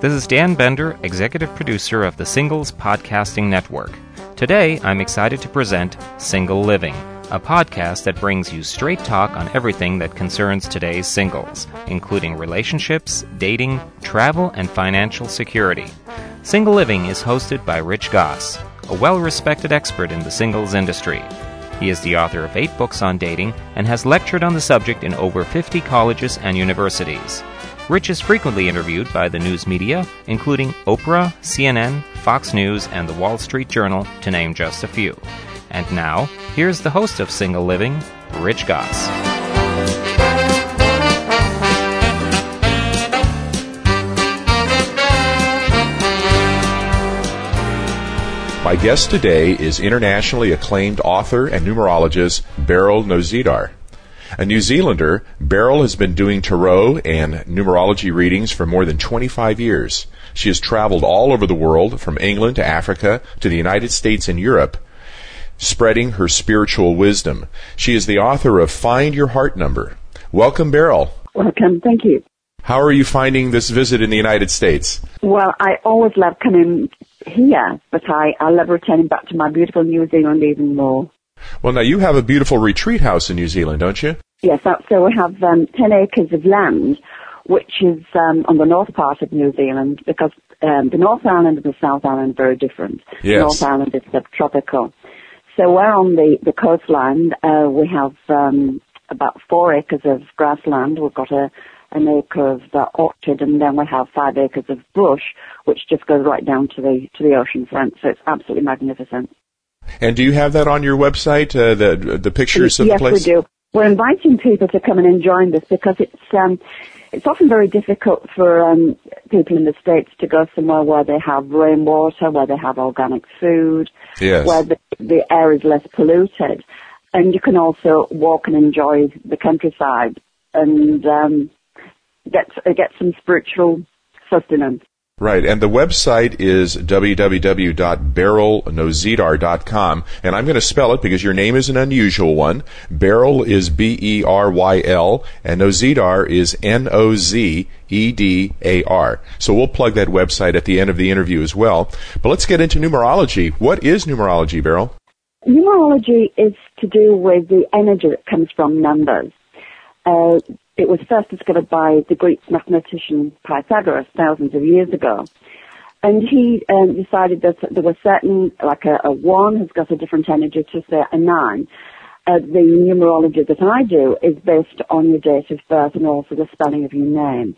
This is Dan Bender, executive producer of the Singles Podcasting Network. Today, I'm excited to present Single Living, a podcast that brings you straight talk on everything that concerns today's singles, including relationships, dating, travel, and financial security. Single Living is hosted by Rich Gosse, a well respected expert in the singles industry. He is the author of eight books on dating and has lectured on the subject in over 50 colleges and universities. Rich is frequently interviewed by the news media, including Oprah, CNN, Fox News, and the Wall Street Journal, to name just a few. And now, here's the host of Single Living, Rich Gosse. My guest today is internationally acclaimed author and numerologist Beryl Nozedar. A New Zealander, Beryl has been doing tarot and numerology readings for more than 25 years. She has traveled all over the world, from England to Africa to the United States and Europe, spreading her spiritual wisdom. She is the author of Find Your Heart Number. Welcome, Beryl. Welcome. Thank you. How are you finding this visit in the United States? Well, I always love coming here, but I, I love returning back to my beautiful New Zealand even more. Well, now you have a beautiful retreat house in New Zealand, don't you? Yes, so we have um, 10 acres of land, which is um, on the north part of New Zealand, because um, the North Island and the South Island are very different. Yes. The North Island is subtropical. So we're on the, the coastline. Uh, we have um, about four acres of grassland. We've got a, an acre of uh, orchard, and then we have five acres of bush, which just goes right down to the to the ocean front. So it's absolutely magnificent. And do you have that on your website, uh, the the pictures of yes, the place? we do. We're inviting people to come and join us because it's um, it's often very difficult for um, people in the states to go somewhere where they have rainwater, where they have organic food, Yes. where the, the air is less polluted, and you can also walk and enjoy the countryside and um, get get some spiritual sustenance. Right, and the website is www.berylnozedar.com, and I'm going to spell it because your name is an unusual one. Beryl is B-E-R-Y-L, and Nozedar is N-O-Z-E-D-A-R. So we'll plug that website at the end of the interview as well. But let's get into numerology. What is numerology, Beryl? Numerology is to do with the energy that comes from numbers. Uh, it was first discovered by the Greek mathematician Pythagoras thousands of years ago. And he um, decided that there were certain, like a, a one has got a different energy to say a nine. Uh, the numerology that I do is based on your date of birth and also the spelling of your name.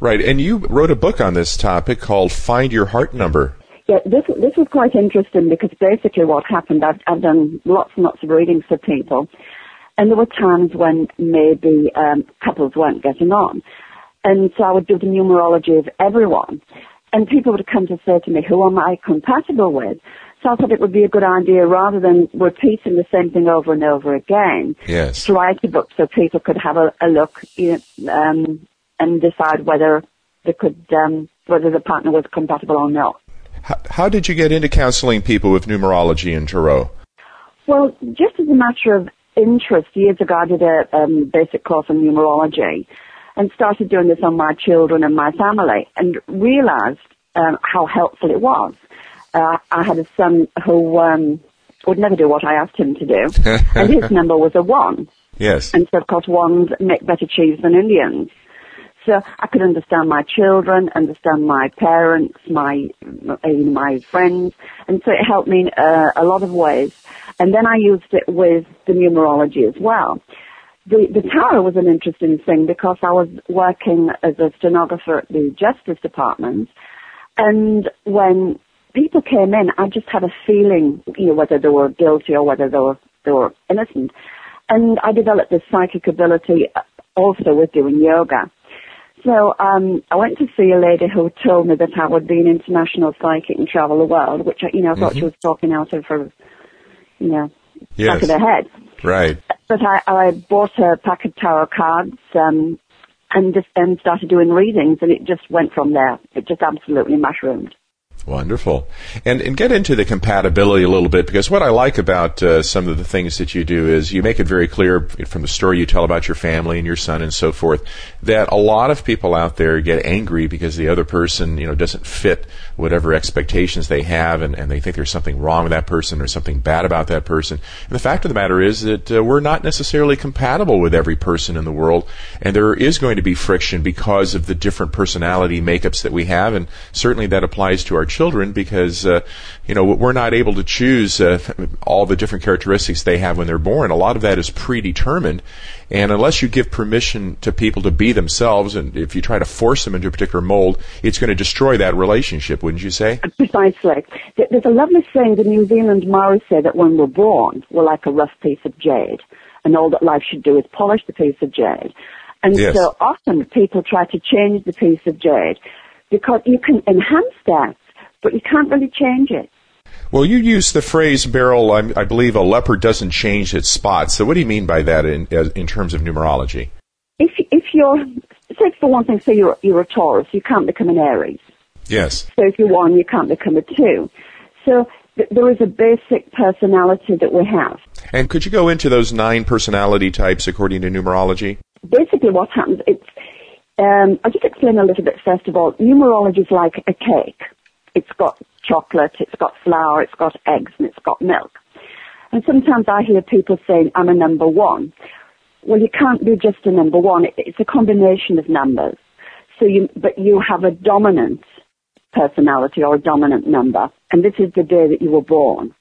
Right, and you wrote a book on this topic called Find Your Heart Number. Yeah, this this was quite interesting because basically what happened, I've, I've done lots and lots of readings for people, and there were times when maybe um, couples weren't getting on, and so I would do the numerology of everyone, and people would come to say to me, "Who am I compatible with?" So I thought it would be a good idea rather than repeating the same thing over and over again Yes. to write a book so people could have a, a look you know, um, and decide whether they could um, whether the partner was compatible or not. How, how did you get into counseling people with numerology and tarot? Well, just as a matter of interest, years ago I did a um, basic course on numerology and started doing this on my children and my family and realized um, how helpful it was. Uh, I had a son who um, would never do what I asked him to do, and his number was a one. Yes. And so, of course, ones make better cheese than Indians. So I could understand my children, understand my parents, my uh, my friends, and so it helped me in uh, a lot of ways. And then I used it with the numerology as well. The the tarot was an interesting thing because I was working as a stenographer at the Justice Department, and when people came in, I just had a feeling, you know, whether they were guilty or whether they were they were innocent. And I developed this psychic ability uh, also with doing yoga. So um, I went to see a lady who told me that I would be an international psychic and travel the world, which I, you know I thought she was talking out of her, you know, Yes. back of her head. Right. But I, I bought a pack of tarot cards um, and just and started doing readings, and it just went from there. It just absolutely mushroomed. Wonderful. And, and get into the compatibility a little bit because what I like about uh, some of the things that you do is you make it very clear from the story you tell about your family and your son and so forth that a lot of people out there get angry because the other person, you know, doesn't fit whatever expectations they have and, and they think there's something wrong with that person or something bad about that person. And the fact of the matter is that uh, we're not necessarily compatible with every person in the world and there is going to be friction because of the different personality makeups that we have and certainly that applies to our children because uh, you know we're not able to choose uh, all the different characteristics they have when they're born. A lot of that is predetermined, and unless you give permission to people to be themselves, and if you try to force them into a particular mold, it's going to destroy that relationship, wouldn't you say? Precisely. There's a lovely saying the New Zealand Maori say that when we're born, we're like a rough piece of jade, and all that life should do is polish the piece of jade. And yes. so often people try to change the piece of jade because you can enhance that but you can't really change it. Well, you use the phrase, Beryl, I, I believe a leopard doesn't change its spots. So what do you mean by that in, in terms of numerology? If, if you're, say for one thing, say you're, you're a Taurus, you can't become an Aries. Yes. So if you're one, you can't become a two. So th- there is a basic personality that we have. And could you go into those nine personality types according to numerology? Basically what happens, it's, um, I'll just explain a little bit first of all. Numerology is like a cake. It's got chocolate, it's got flour, it's got eggs, and it's got milk. And sometimes I hear people saying, I'm a number one. Well, you can't be just a number one. It's a combination of numbers. So you, but you have a dominant personality or a dominant number. And this is the day that you were born.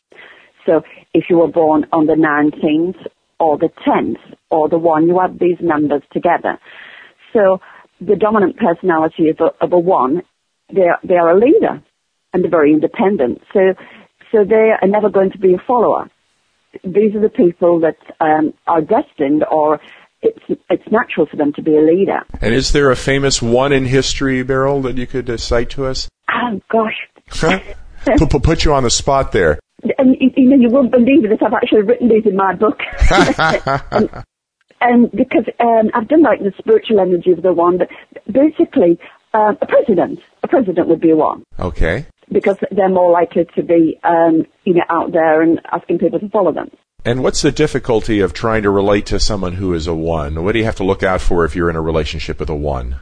So if you were born on the 19th or the 10th or the 1, you add these numbers together. So the dominant personality of a, of a 1, they are, they are a leader and they're very independent. So, so they are never going to be a follower. These are the people that um, are destined, or it's it's natural for them to be a leader. And is there a famous one in history, Beryl, that you could uh, cite to us? Oh gosh. put, put, you on the spot there. And you know, you won't believe it. If I've actually written these in my book. and, and, because um, I've done like the spiritual energy of the one, but basically, uh, a president, a president would be a one. Okay because they're more likely to be, um, you know, out there and asking people to follow them. And what's the difficulty of trying to relate to someone who is a one? What do you have to look out for if you're in a relationship with a one?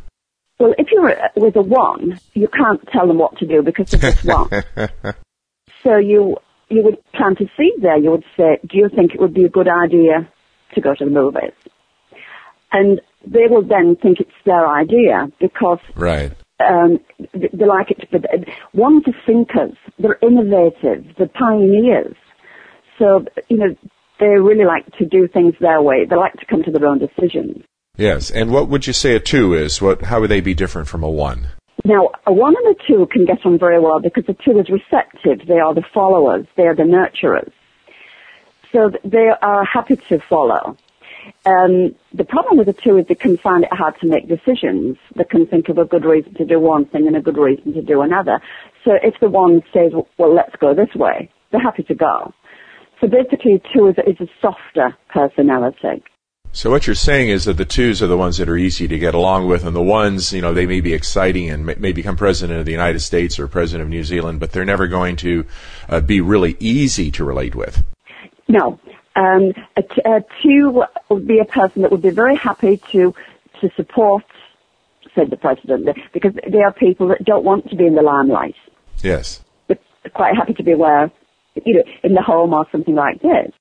Well, if you're with a one, you can't tell them what to do because they're just one. so you you would plant a seed there. You would say, "Do you think it would be a good idea to go to the movies?" And they will then think it's their idea because right um, they like it. But ones are thinkers. They're innovative. They're pioneers. So you know they really like to do things their way. They like to come to their own decisions. Yes, and what would you say a two is? What? How would they be different from a one? Now, a one and a two can get on very well because the two is receptive. They are the followers. They are the nurturers. So they are happy to follow. Um, the problem with the two is they can find it hard to make decisions. They can think of a good reason to do one thing and a good reason to do another. So if the one says, well, let's go this way, they're happy to go. So basically, two is, is a softer personality. So what you're saying is that the twos are the ones that are easy to get along with, and the ones, you know, they may be exciting and may, become president of the United States or president of New Zealand, but they're never going to uh, be really easy to relate with. No, um, a, a two would be a person that would be very happy to to support, said the president, because they are people that don't want to be in the limelight. Yes. But quite happy to be where, you know, in the home or something like this.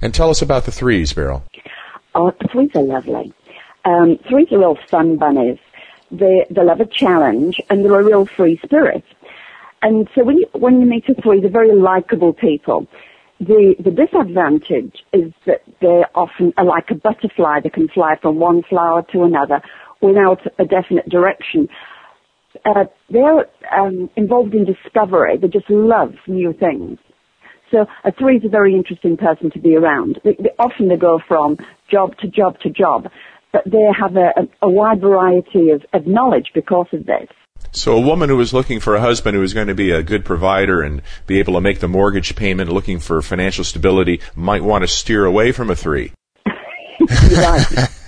And tell us about the threes, Beryl. Oh, the threes are lovely. Um, threes are real fun bunnies. They, they love a challenge and they're a real free spirit. And so when you, when you meet a three, they're very likable people. The, the disadvantage is that they often are like a butterfly. They can fly from one flower to another without a definite direction. Uh, they're um, involved in discovery. They just love new things. So a three is a very interesting person to be around. They, they, often they go from job to job to job, but they have a, a, a wide variety of, of knowledge because of this. So a woman who was looking for a husband who was going to be a good provider and be able to make the mortgage payment, looking for financial stability, might want to steer away from a three.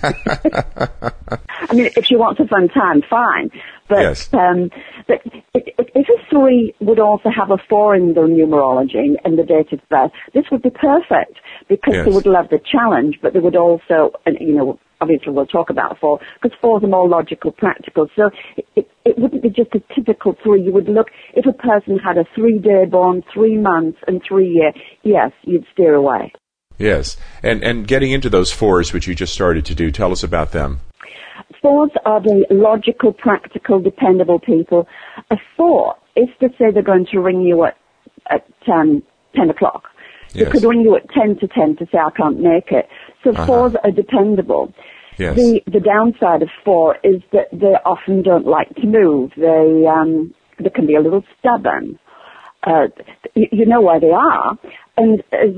I mean, if she wants a fun time, fine. But Yes. um, but if, if a three would also have a four in the numerology and the date of birth, this would be perfect because Yes. they would love the challenge, but they would also, and you know, obviously we'll talk about four because fours are more logical, practical. So it, it, it wouldn't be just a typical three. You would look if a person had a three-day born, three months, and three year. Yes, you'd steer away. Yes. And and getting into those fours, which you just started to do, tell us about them. Fours are the logical, practical, dependable people. A four is to say they're going to ring you at, at um, 10 o'clock. They Yes. could ring you at 10 to 10 to say, I can't make it. So Uh-huh. fours are dependable. Yes. The, the downside of four is that they often don't like to move. They, um, they can be a little stubborn. Uh, you, you know where they are. And as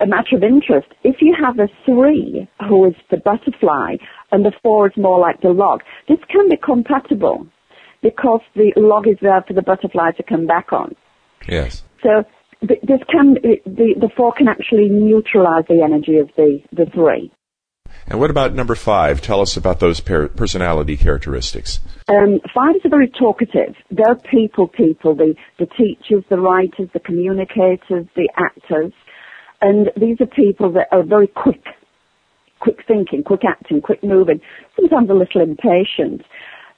a, a matter of interest, if you have a three who is the butterfly and the four is more like the log, this can be compatible because the log is there for the butterfly to come back on. Yes. So this can, the, the four can actually neutralize the energy of the, the three. And what about number five? Tell us about those per- personality characteristics. Um, fives are very talkative. They're people people, the, the teachers, the writers, the communicators, the actors. And these are people that are very quick, quick thinking, quick acting, quick moving, sometimes a little impatient.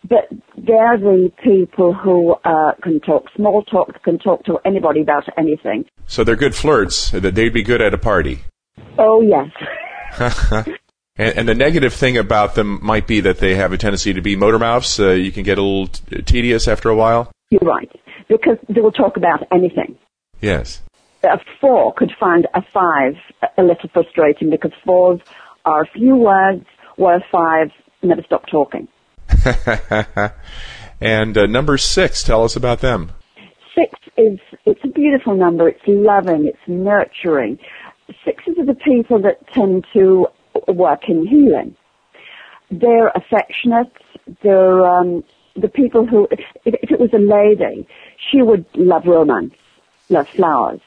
But they're the people who uh, can talk small talk, can talk to anybody about anything. So they're good flirts. That they'd be good at a party. Oh yes. And, and the negative thing about them might be that they have a tendency to be motor mouths. Uh, you can get a little t- tedious after a while. You're right. Because they will talk about anything. Yes. A four could find a five a little frustrating because fours are a few words, where five never stop talking. and uh, number six, tell us about them. Six is, it's a beautiful number. It's loving. It's nurturing. Sixes are the people that tend to work in healing. They're affectionate. They're, um, the people who, if, if it was a lady, she would love romance, love flowers.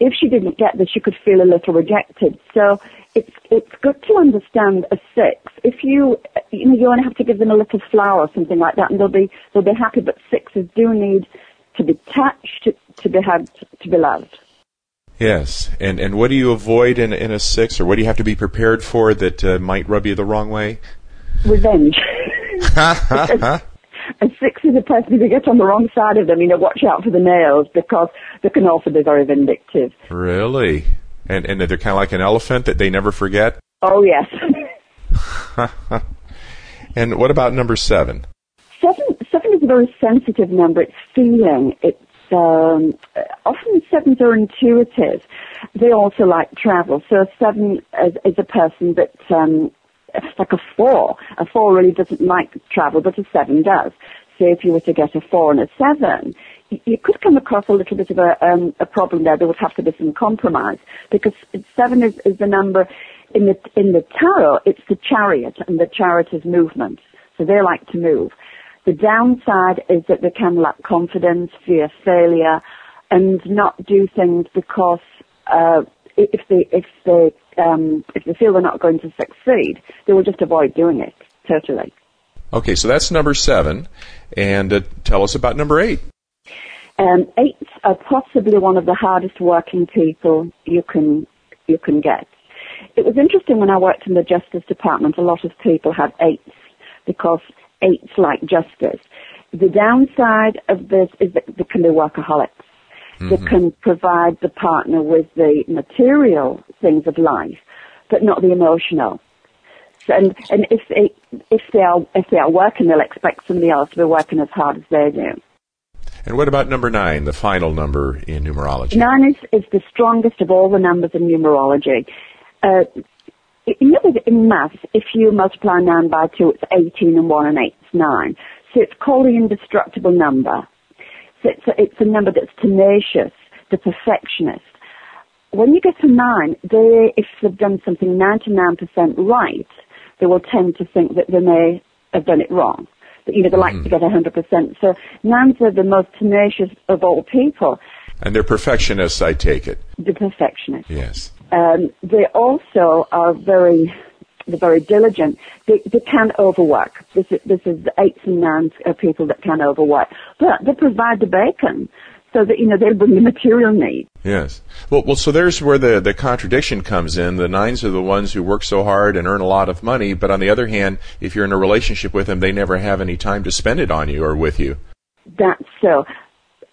If she didn't get this, she could feel a little rejected. So it's it's good to understand a six. If you you know you only have to give them a little flower or something like that, and they'll be they'll be happy. But sixes do need to be touched, to, be had, to be loved. Yes. And and what do you avoid in in a six, or what do you have to be prepared for that uh, might rub you the wrong way? Revenge. a six is a person if you get on the wrong side of them, you know, watch out for the nails because they can also be very vindictive. really? And and they're kind of like an elephant that they never forget. Oh yes. And what about number seven? Seven, seven is a very sensitive number. It's feeling. It's um, often sevens are intuitive. They also like travel. So a seven is, is a person that, um, like a four. A four really doesn't like travel, but a seven does. So if you were to get a four and a seven, you could come across a little bit of a, um, a problem there. There would have to be some compromise because seven is, is the number in the in the tarot. It's the chariot, and the chariot is movement. So they like to move. The downside is that they can lack confidence, fear failure, and not do things because uh, if they if they um, if they feel they're not going to succeed, they will just avoid doing it totally. Okay, so that's number seven. And uh, tell us about number eight. Um, eights are possibly one of the hardest working people you can you can get. It was interesting when I worked in the Justice Department. A lot of people had eights because eights like justice. The downside of this is that they can be workaholics. They can provide the partner with the material things of life, but not the emotional. And and if they if they are if they are working, they'll expect somebody else to be working as hard as they do. And what about number nine, the final number in numerology? Nine is, is the strongest of all the numbers in numerology. Uh, you know, in maths, if you multiply nine by two, it's 18 and one and eight is nine. So it's called the indestructible number. So it's a, it's a number that's tenacious, the perfectionist. When you get to nine, they, if they've done something 99% right, they will tend to think that they may have done it wrong. But, you know, they like to get 100%. So nines are the most tenacious of all people, And they're perfectionists, I take it. the perfectionists. Yes. Um, they also are very they're very diligent, they, they can overwork. This is, this is the eights and nines of people that can overwork. But they provide the bacon so that, you know, they'll bring the material needs. Yes. Well, well, so there's where the, the contradiction comes in. The nines are the ones who work so hard and earn a lot of money, but on the other hand, if you're in a relationship with them, they never have any time to spend it on you or with you. That's so.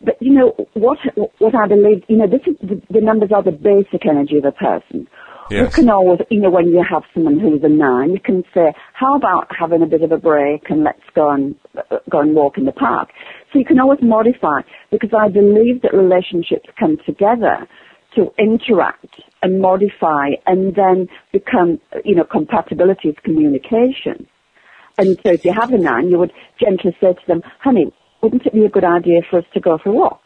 But you know what? What I believe, you know, this is the, the numbers are the basic energy of a person. Yes. You can always, you know, when you have someone who's a nine, you can say, "How about having a bit of a break and let's go and uh, go and walk in the park?" So you can always modify because I believe that relationships come together to interact and modify and then become, you know, compatibility of communication. And so if you have a nine, you would gently say to them, honey, wouldn't it be a good idea for us to go for a walk?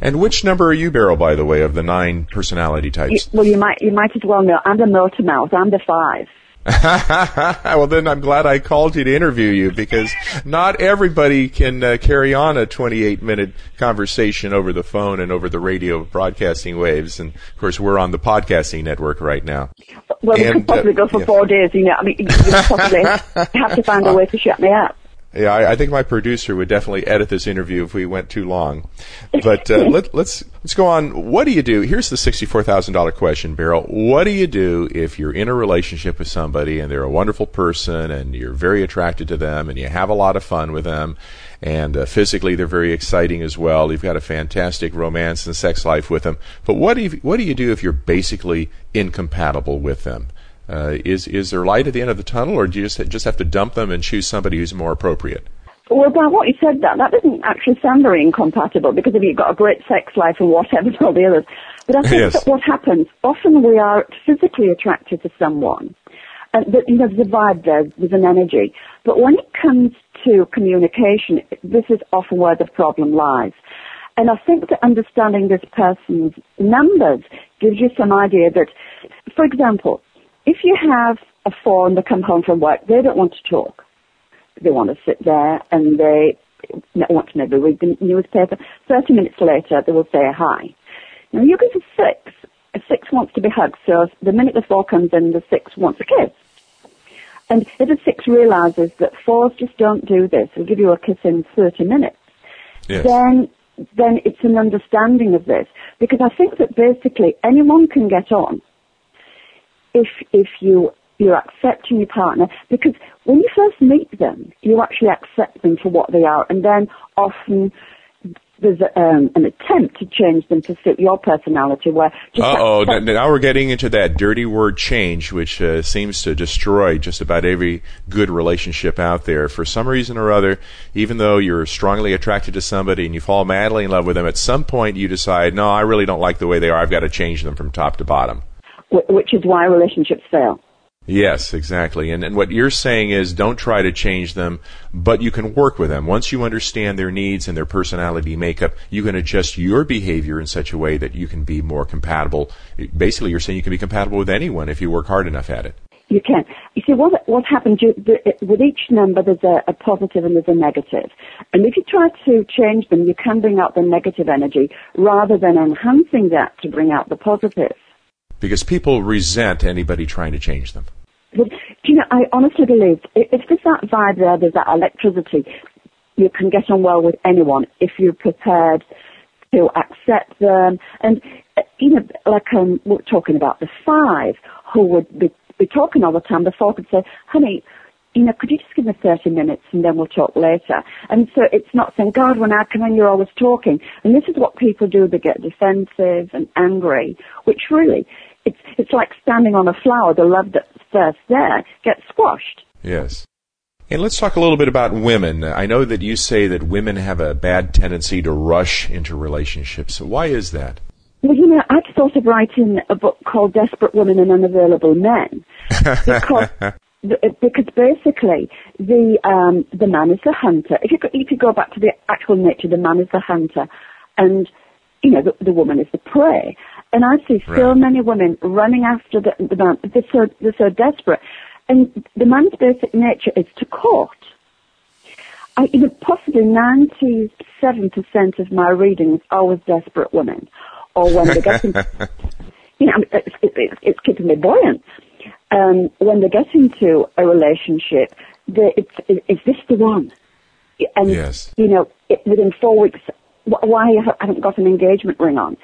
And which number are you, Beryl, by the way, of the nine personality You, types? well, you might, you might as well know, I'm the motor mouth, I'm the five. well, then I'm glad I called you to interview you because not everybody can uh, carry on a 28 minute conversation over the phone and over the radio broadcasting waves. And of course, we're on the podcasting network right now. Well, we And, could possibly uh, go for yes. four days, you know, I mean, you you possibly have to find a way to shut me up. Yeah, I, I think my producer would definitely edit this interview if we went too long. But uh, let, let's let's go on. What do you do? Here's the sixty-four thousand dollar question, Beryl. What do you do if you're in a relationship with somebody and they're a wonderful person and you're very attracted to them and you have a lot of fun with them and uh, physically they're very exciting as well. You've got a fantastic romance and sex life with them. But what do you, what do you do if you're basically incompatible with them? Uh, is is there light at the end of the tunnel, or do you just just have to dump them and choose somebody who's more appropriate? Well, by what you said that, that doesn't actually sound very incompatible because if you've got a great sex life and whatever and all the others. But I think Yes. that what happens, often we are physically attracted to someone. And that, you know, there's a vibe there, there's an energy. But when it comes to communication, this is often where the problem lies. And I think that understanding this person's numbers gives you some idea that, for example, if you have a four and they come home from work, they don't want to talk they want to sit there and they want to maybe read the newspaper. Thirty minutes later, they will say hi. Now you get a six. A six wants to be hugged, so the minute the four comes in, the six wants a kiss. And if a six realizes that fours just don't do this, they'll give you a kiss in 30 minutes, Yes. then then it's an understanding of this. Because I think that basically anyone can get on if if you you're accepting your partner because when you first meet them, you actually accept them for what they are, and then often there's a, um, an attempt to change them to fit your personality. Where Uh oh, accept- now we're getting into that dirty word change, which uh, seems to destroy just about every good relationship out there. For some reason or other, even though you're strongly attracted to somebody and you fall madly in love with them, at some point you decide, no, I really don't like the way they are. I've got to change them from top to bottom. Wh- which is why relationships fail. Yes, exactly. And, and what you're saying is don't try to change them, but you can work with them. Once you understand their needs and their personality makeup, you can adjust your behavior in such a way that you can be more compatible. Basically, you're saying you can be compatible with anyone if you work hard enough at it. You can. You see, what what happens you, the, with each number? There's a, a positive and there's a negative, and if you try to change them, you can bring out the negative energy rather than enhancing that to bring out the positive. Because people resent anybody trying to change them. But, you know, I honestly believe if there's that vibe there, there's that electricity, you can get on well with anyone if you're prepared to accept them. And, uh, you know, like um, we're talking about the five who would be, be talking all the time, the four could say, honey, you know, could you just give me 30 minutes and then we'll talk later? And so it's not saying, God, when I come in, you're always talking. And this is what people do. They get defensive and angry, which really, it's, it's like standing on a flower. The love that's first there gets squashed. Yes. And let's talk a little bit about women. I know that you say that women have a bad tendency to rush into relationships. Why is that? Well, you know, I'd thought of writing a book called Desperate Women and Unavailable Men because because basically the um, the man is the hunter. If you go, if you go back to the actual nature, the man is the hunter, and you know the, the woman is the prey. And I see so Right. many women running after the, the man. They're so they're so desperate, and the man's basic nature is to court. I, you know, possibly 97% of my readings are with desperate women. Or when they're getting, you know, it's, it's, it's keeping me buoyant. um, when they get into a relationship, they, it's, is this the one? And, Yes. you know, it, within four weeks, why I haven't got an engagement ring on?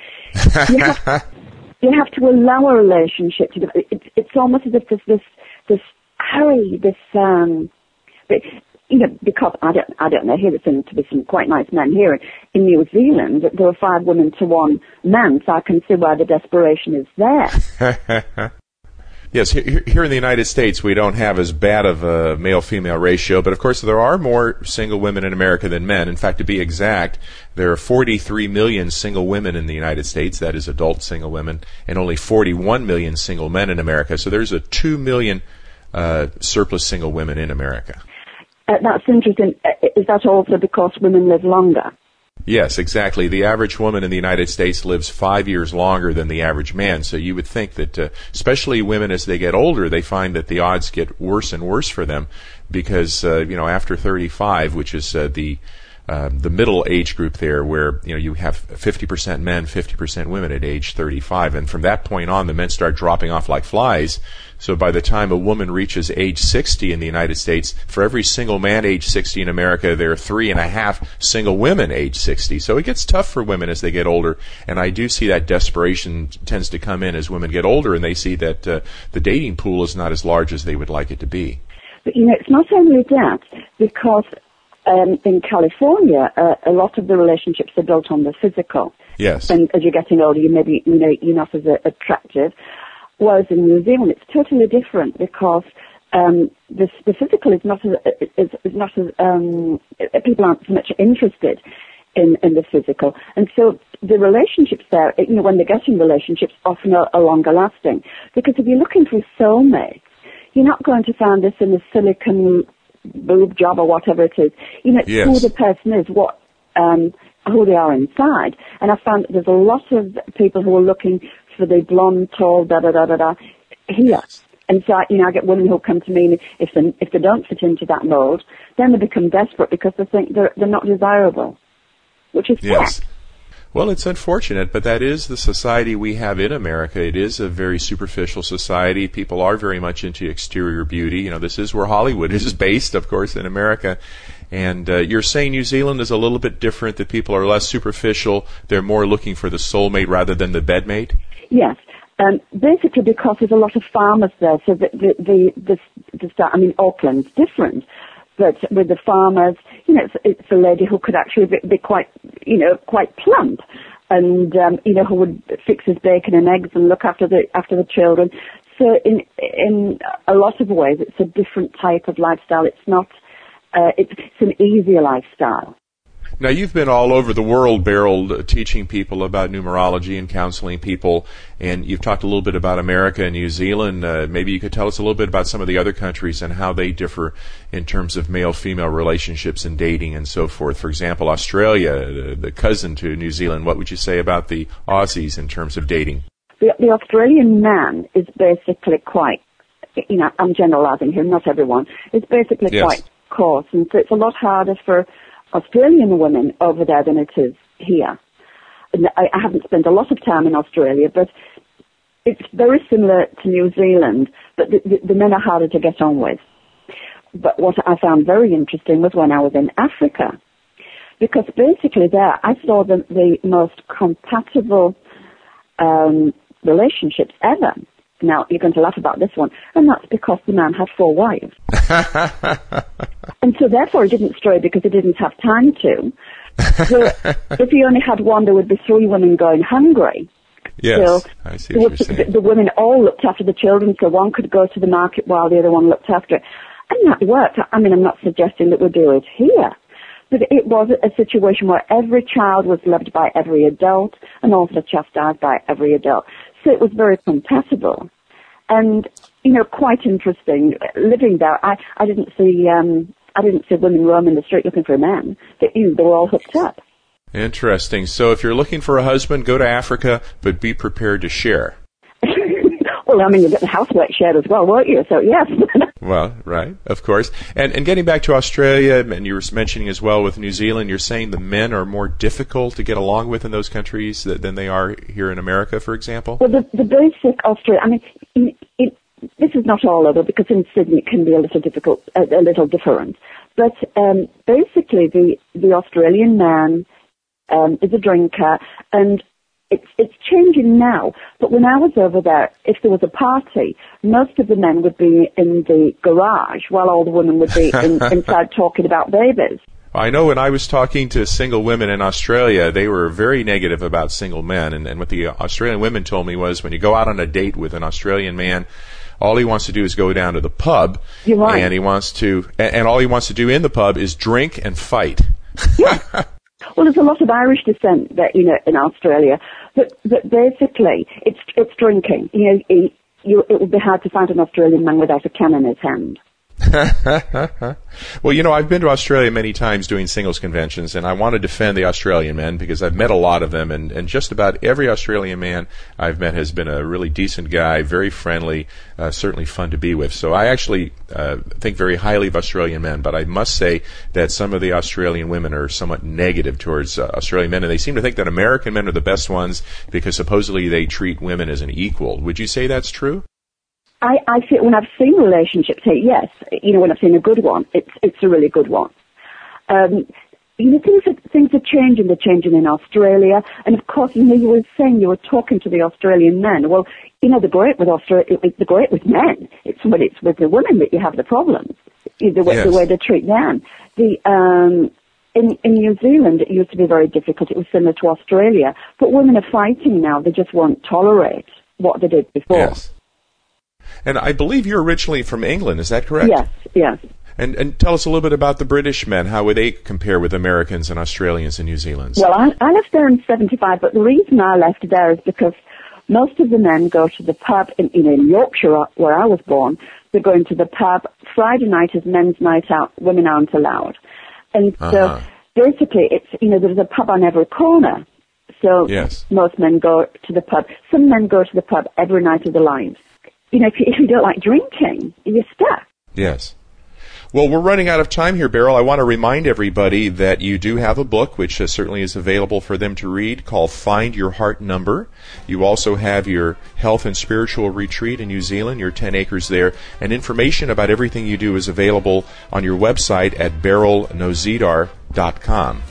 You have, you have to allow a relationship to develop. It's, it's almost as if there's this, this hurry, this, um, but, you know, because I don't, I don't know, here there seem to be some quite nice men here. In New Zealand, there are five women to one man, so I can see why the desperation is there. Yes, here, in the United States, we don't have as bad of a male female ratio, but of course, there are more single women in America than men. In fact, to be exact, there are 43 million single women in the United States, that is, adult single women, and only 41 million single men in America. So there's a 2 million uh, surplus single women in America. Uh, that's interesting. Uh, Is that also because women live longer? Yes, exactly. The average woman in the United States lives five years longer than the average man. So you would think that, uh, especially women as they get older, they find that the odds get worse and worse for them because, uh, you know, after 35, which is uh, the uh, the middle age group there, where you know you have 50% men, 50% women at age 35, and from that point on, the men start dropping off like flies. So by the time a woman reaches age 60 in the United States, for every single man age 60 in America, there are three and a half single women age 60. So it gets tough for women as they get older, and I do see that desperation tends to come in as women get older, and they see that uh, the dating pool is not as large as they would like it to be. But you know, it's not only that, because um, in California, uh, a lot of the relationships are built on the physical. Yes. And as you're getting older, you maybe you know you're not as uh, attractive. Whereas in New Zealand, it's totally different because um, the, the physical is not as is, is not as um, people aren't so much interested in, in the physical, and so the relationships there, you know, when they're getting relationships, often are, are longer lasting. Because if you're looking for a soulmate, you're not going to find this in a silicon boob job or whatever it is. You know, it's Yes. who the person is, what um, who they are inside. And I found that there's a lot of people who are looking for the blonde, tall, da da da da da here. And so, you know, I get women who come to me, and if they, if they don't fit into that mold, then they become desperate because they think they're, they're not desirable, which is Yes. fact. Well, it's unfortunate, but that is the society we have in America. It is a very superficial society. People are very much into exterior beauty. You know, this is where Hollywood is based, of course, in America. And uh, you're saying New Zealand is a little bit different, that people are less superficial. They're more looking for the soulmate rather than the bedmate? Yes. Um, basically because there's a lot of farmers there, so the, the, the, the, the I mean, Auckland's different, but with the farmers, you know, it's, a lady who could actually be, be quite, you know, quite plump and, um, you know, who would fix his bacon and eggs and look after the, after the children. So in, in a lot of ways, it's a different type of lifestyle. It's not, uh, it's, it's an easier lifestyle. Now, you've been all over the world, Beryl, uh, teaching people about numerology and counseling people, and you've talked a little bit about America and New Zealand. Uh, maybe you could tell us a little bit about some of the other countries and how they differ in terms of male female relationships and dating and so forth. For example, Australia, the, the cousin to New Zealand, what would you say about the Aussies in terms of dating? The, the Australian man is basically quite, you know, I'm generalising here, not everyone, is basically Yes. quite coarse, and so it's a lot harder for Australian women over there than it is here. And I, I haven't spent a lot of time in Australia, but it's very similar to New Zealand, but the, the, the men are harder to get on with. But what I found very interesting was when I was in Africa, because basically there I saw the, the most compatible um, relationships ever. Now you're going to laugh about this one, and that's because the man had four wives, and so therefore he didn't stray because he didn't have time to. So if he only had one, there would be three women going hungry. Yes, So I see the, what you're the, the women all looked after the children, so one could go to the market while the other one looked after it. And that worked. I mean, I'm not suggesting that we do it here. But it was a situation where every child was loved by every adult and also chastised by every adult. So it was very compatible. And, you know, quite interesting. Living there, I, I didn't see, um, I didn't see women roaming the street looking for a man. They, you know, they were all hooked up. Interesting. So if you're looking for a husband, go to Africa, but be prepared to share. well, I mean, you get the housework shared as well, won't you? So yes. Well, right, of course. And and getting back to Australia, and you were mentioning as well with New Zealand, you're saying the men are more difficult to get along with in those countries th- than they are here in America, for example. Well, the, the basic Australia, I mean, it, it, this is not all over because in Sydney it can be a little difficult, a, a little different. But um, basically, the the Australian man um, is a drinker, and it's it's changing now. But when I was over there, if there was a party, most of the men would be in the garage while all the women would be in, inside talking about babies. I know when I was talking to single women in Australia, they were very negative about single men. And, and what the Australian women told me was when you go out on a date with an Australian man, all he wants to do is go down to the pub. Right. And he wants to, and all he wants to do in the pub is drink and fight. Yeah. well, there's a lot of Irish descent that you know in Australia, but but basically it's it's drinking. You know, it, you, it would be hard to find an Australian man without a can in his hand. well, you know, I've been to Australia many times doing singles conventions, and I want to defend the Australian men because I've met a lot of them, and, and just about every Australian man I've met has been a really decent guy, very friendly, uh, certainly fun to be with. So I actually uh, think very highly of Australian men, but I must say that some of the Australian women are somewhat negative towards uh, Australian men, and they seem to think that American men are the best ones because supposedly they treat women as an equal. Would you say that's true? I, I feel when I've seen relationships here, yes, you know, when I've seen a good one, it's it's a really good one. Um, you know, things are, things are changing. They're changing in Australia, and of course, you know, you were saying you were talking to the Australian men. Well, you know, the great with Australia, the great with men. It's when it's with the women that you have the problems. The way, Yes. the way they treat them. The um, in in New Zealand, it used to be very difficult. It was similar to Australia, but women are fighting now. They just won't tolerate what they did before. Yes. And I believe you're originally from England, is that correct? Yes, yes. And and tell us a little bit about the British men. How would they compare with Americans and Australians and New Zealanders? Well, I, I left there in 75, but the reason I left there is because most of the men go to the pub in, in, in Yorkshire, where I was born. They're going to the pub. Friday night is men's night out. Women aren't allowed. And so Uh-huh. basically it's, you know, there's a pub on every corner. So Yes. most men go to the pub. Some men go to the pub every night of their lives. You know, if you, if you don't like drinking, you're stuck. Yes. Well, we're running out of time here, Beryl. I want to remind everybody that you do have a book, which uh, certainly is available for them to read, called Find Your Heart Number. You also have your health and spiritual retreat in New Zealand, your 10 acres there, and information about everything you do is available on your website at berylnozedar.com.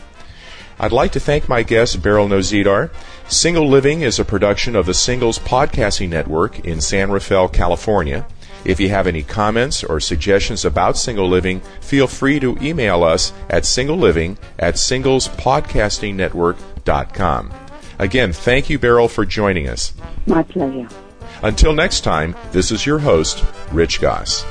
I'd like to thank my guest, Beryl Nozedar. Single Living is a production of the Singles Podcasting Network in San Rafael, California. If you have any comments or suggestions about single living, feel free to email us at singleliving at singlespodcastingnetwork.com. Again, thank you, Beryl, for joining us. My pleasure. Until next time, this is your host, Rich Gosse.